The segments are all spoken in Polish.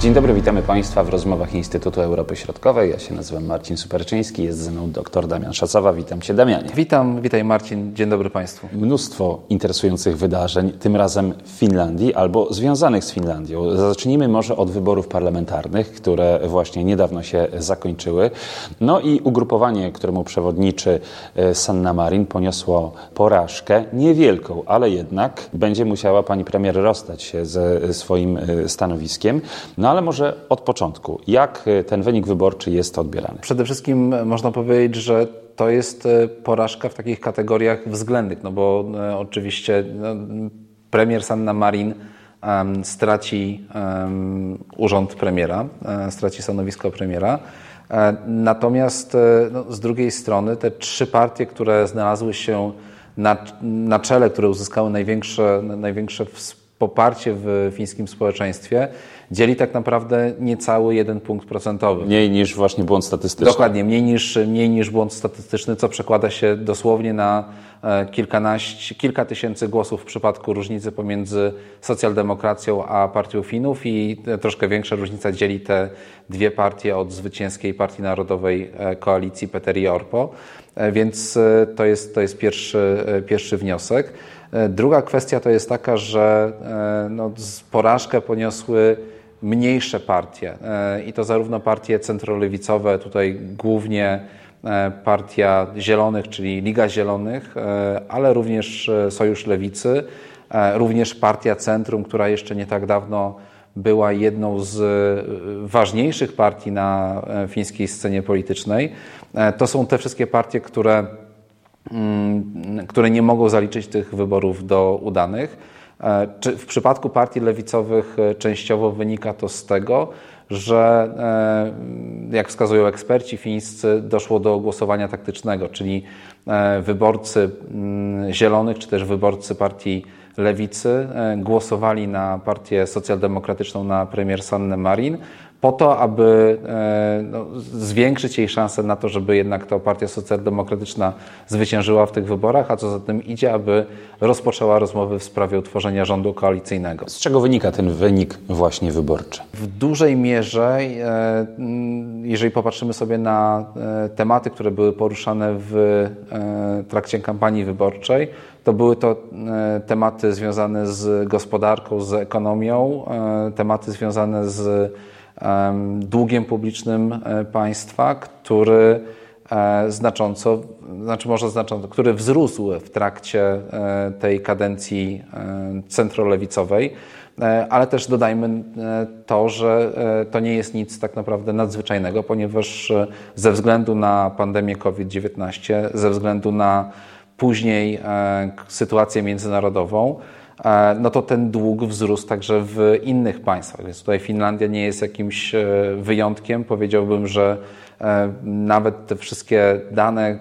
Dzień dobry, witamy Państwa w rozmowach Instytutu Europy Środkowej. Ja się nazywam Marcin Superczyński, jest ze mną dr Damian Szacowa. Witam Cię, Damianie. Witam, witaj Marcin, dzień dobry Państwu. Mnóstwo interesujących wydarzeń, tym razem w Finlandii albo związanych z Finlandią. Zacznijmy może od wyborów parlamentarnych, które właśnie niedawno się zakończyły. No i ugrupowanie, któremu przewodniczy e, Sanna Marin, poniosło porażkę, niewielką, ale jednak będzie musiała pani premier rozstać się ze swoim e, stanowiskiem. No ale może od początku. Jak e, ten wynik wyborczy jest odbierany? Przede wszystkim można powiedzieć, że to jest e, porażka w takich kategoriach względnych, no bo e, oczywiście no, premier Sanna Marin straci urząd premiera, straci stanowisko premiera. Natomiast no, z drugiej strony te trzy partie, które znalazły się na, na czele, które uzyskały największe, największe poparcie w fińskim społeczeństwie, dzieli tak naprawdę niecały jeden punkt procentowy. Mniej niż właśnie błąd statystyczny. Dokładnie, mniej niż, mniej niż błąd statystyczny, co przekłada się dosłownie na e, kilkanaście, kilka tysięcy głosów w przypadku różnicy pomiędzy socjaldemokracją a partią Finów i troszkę większa różnica dzieli te dwie partie od zwycięskiej Partii Narodowej e, Koalicji Peteri Orpo. E, więc to jest, to jest pierwszy, pierwszy wniosek. Druga kwestia to jest taka, że no, porażkę poniosły mniejsze partie e, i to zarówno partie centrolewicowe, tutaj głównie e, Partia Zielonych, czyli Liga Zielonych, e, ale również Sojusz Lewicy, również Partia Centrum, która jeszcze nie tak dawno była jedną z ważniejszych partii na fińskiej scenie politycznej. To są te wszystkie partie, które, mm, które nie mogą zaliczyć tych wyborów do udanych. E, w przypadku partii lewicowych e, częściowo wynika to z tego, że e, jak wskazują eksperci fińscy, doszło do głosowania taktycznego, czyli wyborcy mm, zielonych czy też wyborcy partii lewicy głosowali na partię socjaldemokratyczną, na premier Sannę Marin, po to, aby e, no, zwiększyć jej szanse na to, żeby jednak ta partia socjaldemokratyczna zwyciężyła w tych wyborach, a co za tym idzie, aby rozpoczęła rozmowy w sprawie utworzenia rządu koalicyjnego. Z czego wynika ten wynik właśnie wyborczy? W dużej mierze, e, jeżeli popatrzymy sobie na e, tematy, które były poruszane w trakcie kampanii wyborczej, to były to tematy związane z gospodarką, z ekonomią, tematy związane z długiem publicznym e, państwa, który e, znacząco, znaczy może znacząco, który wzrósł w trakcie e, tej kadencji centrolewicowej, ale też dodajmy to, że to nie jest nic tak naprawdę nadzwyczajnego, ponieważ ze względu na pandemię COVID-19, ze względu na później sytuację międzynarodową, no to ten dług wzrósł także w innych państwach. Więc tutaj Finlandia nie jest jakimś e, wyjątkiem. Powiedziałbym, że e, nawet te wszystkie dane,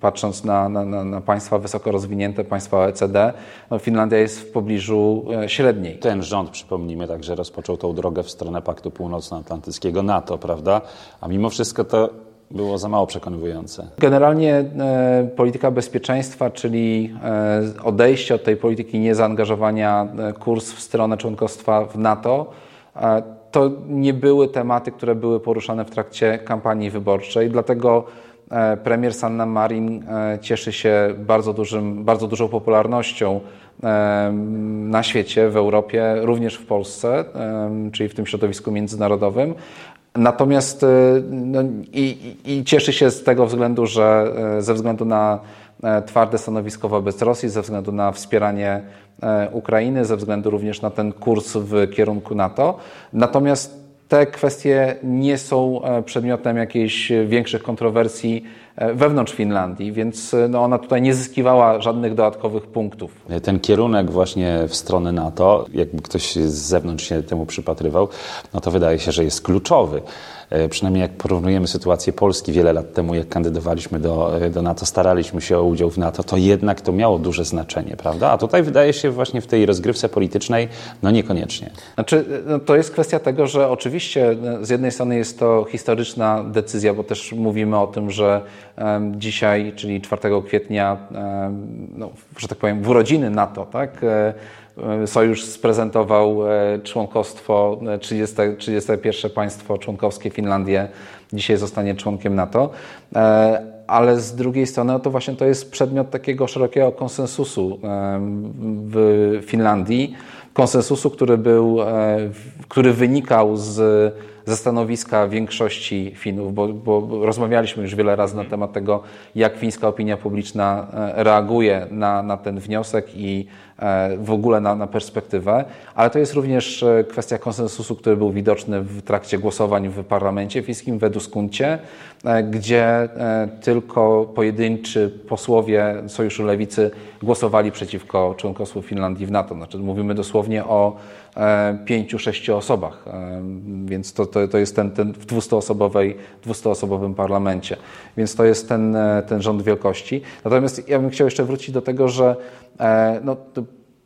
patrząc na, na, na państwa wysoko rozwinięte, państwa OECD, no Finlandia jest w pobliżu średniej. Ten rząd, przypomnijmy, także rozpoczął tą drogę w stronę Paktu Północnoatlantyckiego NATO, prawda? A mimo wszystko to było za mało przekonywujące. Generalnie e, polityka bezpieczeństwa, czyli e, odejście od tej polityki niezaangażowania, e, kurs w stronę członkostwa w NATO, e, to nie były tematy, które były poruszane w trakcie kampanii wyborczej. Dlatego e, premier Sanna Marin e, cieszy się bardzo, dużym, bardzo dużą popularnością na świecie, w Europie, również w Polsce, czyli w tym środowisku międzynarodowym. Natomiast e, no, i, i cieszy się z tego względu, że e, ze względu na e, twarde stanowisko wobec Rosji, ze względu na wspieranie Ukrainy, ze względu również na ten kurs w kierunku NATO. Natomiast te kwestie nie są e, przedmiotem jakichś większych kontrowersji e, wewnątrz Finlandii, więc e, no ona tutaj nie zyskiwała żadnych dodatkowych punktów. Ten kierunek właśnie w stronę NATO, jakby ktoś z zewnątrz się temu przypatrywał, no to wydaje się, że jest kluczowy. E, przynajmniej jak porównujemy sytuację Polski wiele lat temu, jak kandydowaliśmy do, do NATO, staraliśmy się o udział w NATO, to jednak to miało duże znaczenie, prawda? A tutaj wydaje się właśnie w tej rozgrywce politycznej, no niekoniecznie. Znaczy, no to jest kwestia tego, że oczywiście z jednej strony jest to historyczna decyzja, bo też mówimy o tym, że dzisiaj, czyli 4 kwietnia, no, że tak powiem, w urodziny NATO, tak? E, Sojusz sprezentował e, członkostwo, 30, e, 31 państwo członkowskie Finlandię. Dzisiaj zostanie członkiem NATO, ale z drugiej strony no to właśnie to jest przedmiot takiego szerokiego konsensusu w Finlandii, konsensusu, który był, który wynikał z ze stanowiska większości Finów, bo, bo, rozmawialiśmy już wiele razy na temat tego, jak fińska opinia publiczna reaguje na, na ten wniosek i E, w ogóle na, na perspektywę, ale to jest również e, kwestia konsensusu, który był widoczny w trakcie głosowań w parlamencie fińskim, w Eduskuncie, e, gdzie tylko pojedynczy posłowie Sojuszu Lewicy głosowali przeciwko członkostwu Finlandii w NATO. Znaczy, mówimy dosłownie o pięciu, sześciu osobach, więc to, to, to jest ten, ten w dwustoosobowej, dwustoosobowym parlamencie. Więc to jest ten, ten rząd wielkości. Natomiast ja bym chciał jeszcze wrócić do tego, że no,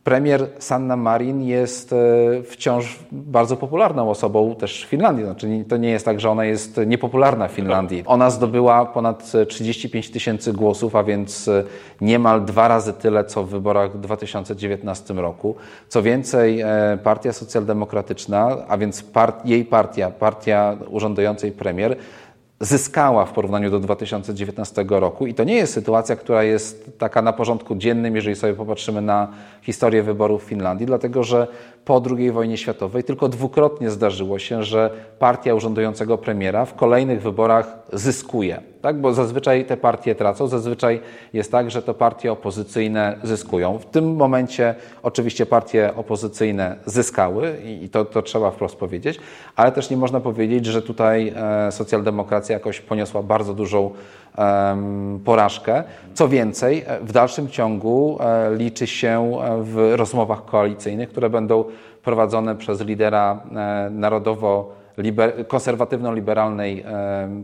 Premier Sanna Marin jest e, wciąż bardzo popularną osobą też w Finlandii. Znaczy, to nie jest tak, że ona jest niepopularna w Finlandii. Ona zdobyła ponad 35 tysięcy głosów, a więc e, niemal dwa razy tyle, co w wyborach w 2019 roku. Co więcej, e, Partia Socjaldemokratyczna, a więc part, jej partia, partia urządzającej premier, zyskała w porównaniu do 2019 roku. I to nie jest sytuacja, która jest taka na porządku dziennym, jeżeli sobie popatrzymy na historię wyborów w Finlandii, dlatego że po II wojnie światowej tylko dwukrotnie zdarzyło się, że partia urzędującego premiera w kolejnych wyborach zyskuje. Tak? Bo zazwyczaj te partie tracą, zazwyczaj jest tak, że to partie opozycyjne zyskują. W tym momencie oczywiście partie opozycyjne zyskały i to, to trzeba wprost powiedzieć, ale też nie można powiedzieć, że tutaj e, socjaldemokracja jakoś poniosła bardzo dużą porażkę. Co więcej, e, w dalszym ciągu e, liczy się w rozmowach koalicyjnych, które będą prowadzone przez lidera narodowo konserwatywno-liberalnej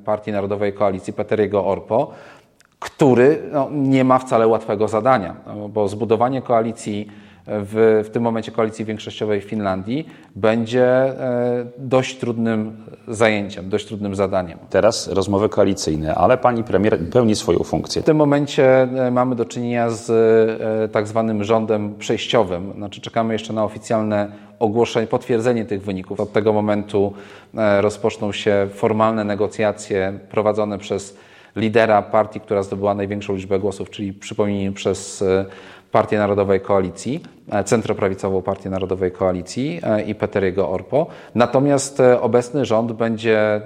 Partii Narodowej Koalicji, Peteriego Orpo, który no, nie ma wcale łatwego zadania, no, bo zbudowanie koalicji w, w tym momencie koalicji większościowej w Finlandii będzie e, dość trudnym zajęciem, dość trudnym zadaniem. Teraz rozmowy koalicyjne, ale pani premier pełni swoją funkcję. W tym momencie e, mamy do czynienia z e, tak zwanym rządem przejściowym. Znaczy czekamy jeszcze na oficjalne ogłoszenie, potwierdzenie tych wyników. Od tego momentu rozpoczną się formalne negocjacje prowadzone przez lidera partii, która zdobyła największą liczbę głosów, czyli przypomnijmy przez Partię Narodowej Koalicji, e, centroprawicową Partię Narodowej Koalicji e, i Peteriego Orpo. Natomiast e, obecny rząd będzie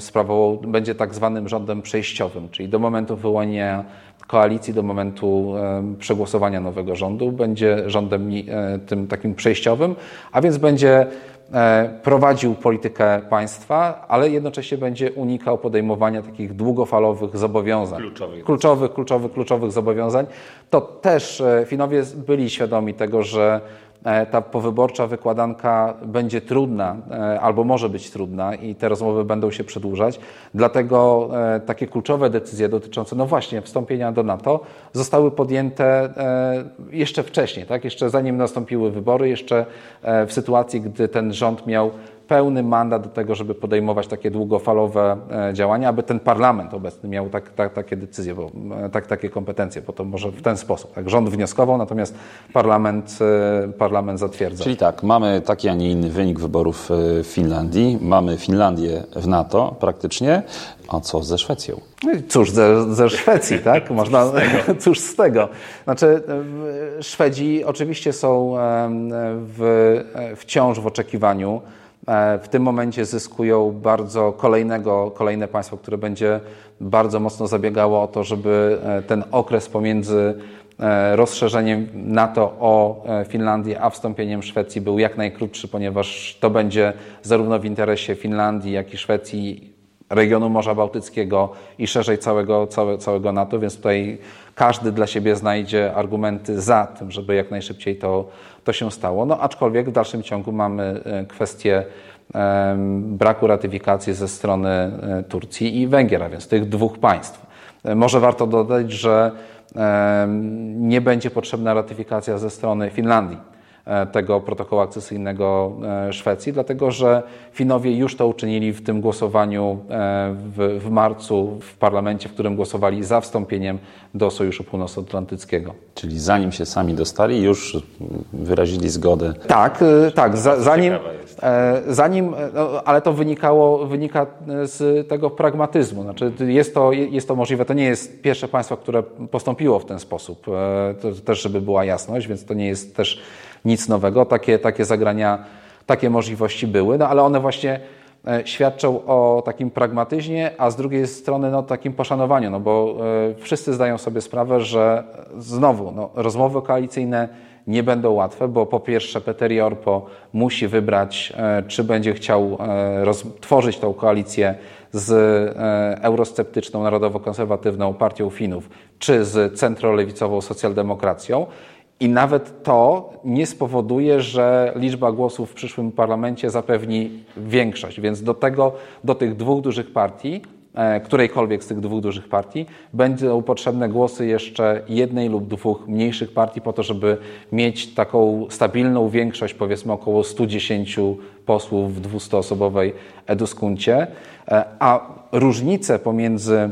sprawował, będzie tak zwanym rządem przejściowym, czyli do momentu wyłonienia koalicji, do momentu przegłosowania nowego rządu będzie rządem tym takim przejściowym, a więc będzie prowadził politykę państwa, ale jednocześnie będzie unikał podejmowania takich długofalowych zobowiązań. Kluczowych. Kluczowych, kluczowych, kluczowych zobowiązań. To też e, Finowie byli świadomi tego, że E, ta powyborcza wykładanka będzie trudna e, albo może być trudna i te rozmowy będą się przedłużać. Dlatego e, takie kluczowe decyzje dotyczące, no właśnie, wstąpienia do NATO zostały podjęte jeszcze wcześniej, tak? jeszcze zanim nastąpiły wybory, jeszcze w sytuacji, gdy ten rząd miał pełny mandat do tego, żeby podejmować takie długofalowe e, działania, aby ten parlament obecny miał tak, tak, takie decyzje, bo, e, tak, takie kompetencje, bo to może w ten sposób. Tak, rząd wnioskował, natomiast parlament, e, parlament zatwierdza. Czyli tak, mamy taki, a nie inny wynik wyborów w Finlandii, mamy Finlandię w NATO praktycznie, a co ze Szwecją? No cóż ze, ze Szwecji, tak? Można, cóż z tego. Znaczy, Szwedzi oczywiście są w, wciąż w oczekiwaniu w tym momencie zyskują bardzo kolejnego, kolejne państwo, które będzie bardzo mocno zabiegało o to, żeby e, ten okres pomiędzy e, rozszerzeniem NATO o Finlandię, a wstąpieniem Szwecji był jak najkrótszy, ponieważ to będzie zarówno w interesie Finlandii, jak i Szwecji regionu Morza Bałtyckiego i szerzej całego, całe, całego NATO, więc tutaj każdy dla siebie znajdzie argumenty za tym, żeby jak najszybciej to, to się stało. No aczkolwiek w dalszym ciągu mamy kwestię braku ratyfikacji ze strony Turcji i Węgier, a więc tych dwóch państw. Może warto dodać, że nie będzie potrzebna ratyfikacja ze strony Finlandii e, tego protokołu akcesyjnego e, Szwecji, dlatego że Finowie już to uczynili w tym głosowaniu e, w, w, marcu w parlamencie, w którym głosowali za wstąpieniem do Sojuszu Północnoatlantyckiego. Czyli zanim się sami dostali, już wyrazili zgodę. Tak, tak. Za, zanim, zanim no, ale to wynikało, wynika z tego pragmatyzmu. Znaczy jest, to, jest to możliwe. To nie jest pierwsze państwo, które postąpiło w ten sposób. To też, żeby była jasność, więc to nie jest też nic nowego. Takie, takie zagrania, takie możliwości były, no ale one właśnie świadczą o takim pragmatyzmie, a z drugiej strony no, takim poszanowaniu, no bo wszyscy zdają sobie sprawę, że znowu no, rozmowy koalicyjne nie będą łatwe, bo po pierwsze Peter Jorpo musi wybrać, e, czy będzie chciał e, tworzyć tą koalicję z e, eurosceptyczną, narodowo-konserwatywną partią Finów, czy z centrolewicową socjaldemokracją. I nawet to nie spowoduje, że liczba głosów w przyszłym parlamencie zapewni większość. Więc do tego, do tych dwóch dużych partii E, którejkolwiek z tych dwóch dużych partii, będą potrzebne głosy jeszcze jednej lub dwóch mniejszych partii po to, żeby mieć taką stabilną większość, powiedzmy około 110 posłów w 200-osobowej eduskuncie, e, a różnice pomiędzy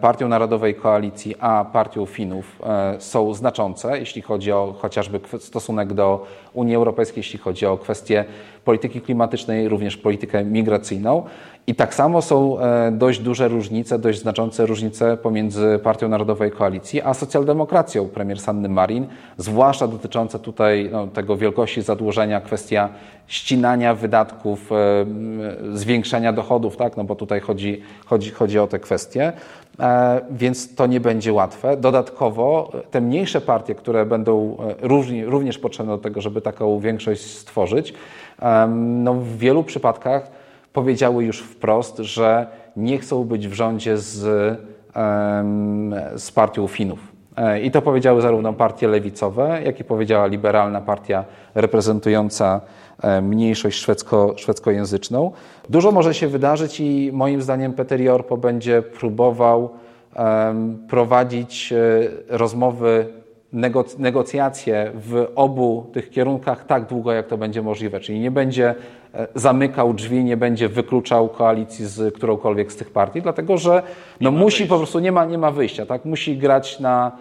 Partią Narodowej Koalicji a Partią Finów są znaczące, jeśli chodzi o chociażby stosunek do Unii Europejskiej, jeśli chodzi o kwestie polityki klimatycznej, również politykę migracyjną. I tak samo są e, dość duże różnice, dość znaczące różnice pomiędzy Partią Narodowej Koalicji a socjaldemokracją premier Sanny Marin, zwłaszcza dotyczące tutaj no, tego wielkości zadłużenia, kwestia ścinania wydatków, e, zwiększenia dochodów, tak? no bo tutaj chodzi, chodzi, chodzi o te kwestie. E, więc to nie będzie łatwe. Dodatkowo te mniejsze partie, które będą również potrzebne do tego, żeby taką większość stworzyć, no w wielu przypadkach powiedziały już wprost, że nie chcą być w rządzie z, z partią Finów. E, I to powiedziały zarówno partie lewicowe, jak i powiedziała liberalna partia reprezentująca e, mniejszość szwedzko, szwedzkojęzyczną. Dużo może się wydarzyć i moim zdaniem Peter Jorpo będzie próbował prowadzić e, rozmowy negocjacje w obu tych kierunkach tak długo, jak to będzie możliwe. Czyli nie będzie e, zamykał drzwi, nie będzie wykluczał koalicji z którąkolwiek z tych partii, dlatego że no, musi po prostu, nie ma, nie ma wyjścia, tak? musi grać na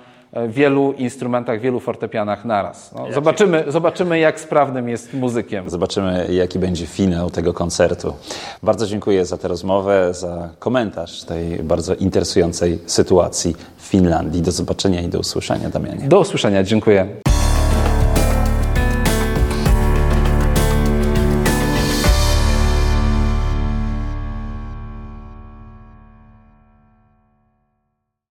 wielu instrumentach, wielu fortepianach naraz. No, zobaczymy, zobaczymy, jak sprawnym jest muzykiem. Zobaczymy, jaki będzie finał tego koncertu. Bardzo dziękuję za tę rozmowę, za komentarz tej bardzo interesującej sytuacji w Finlandii. Do zobaczenia i do usłyszenia, Damianie. Do usłyszenia, dziękuję.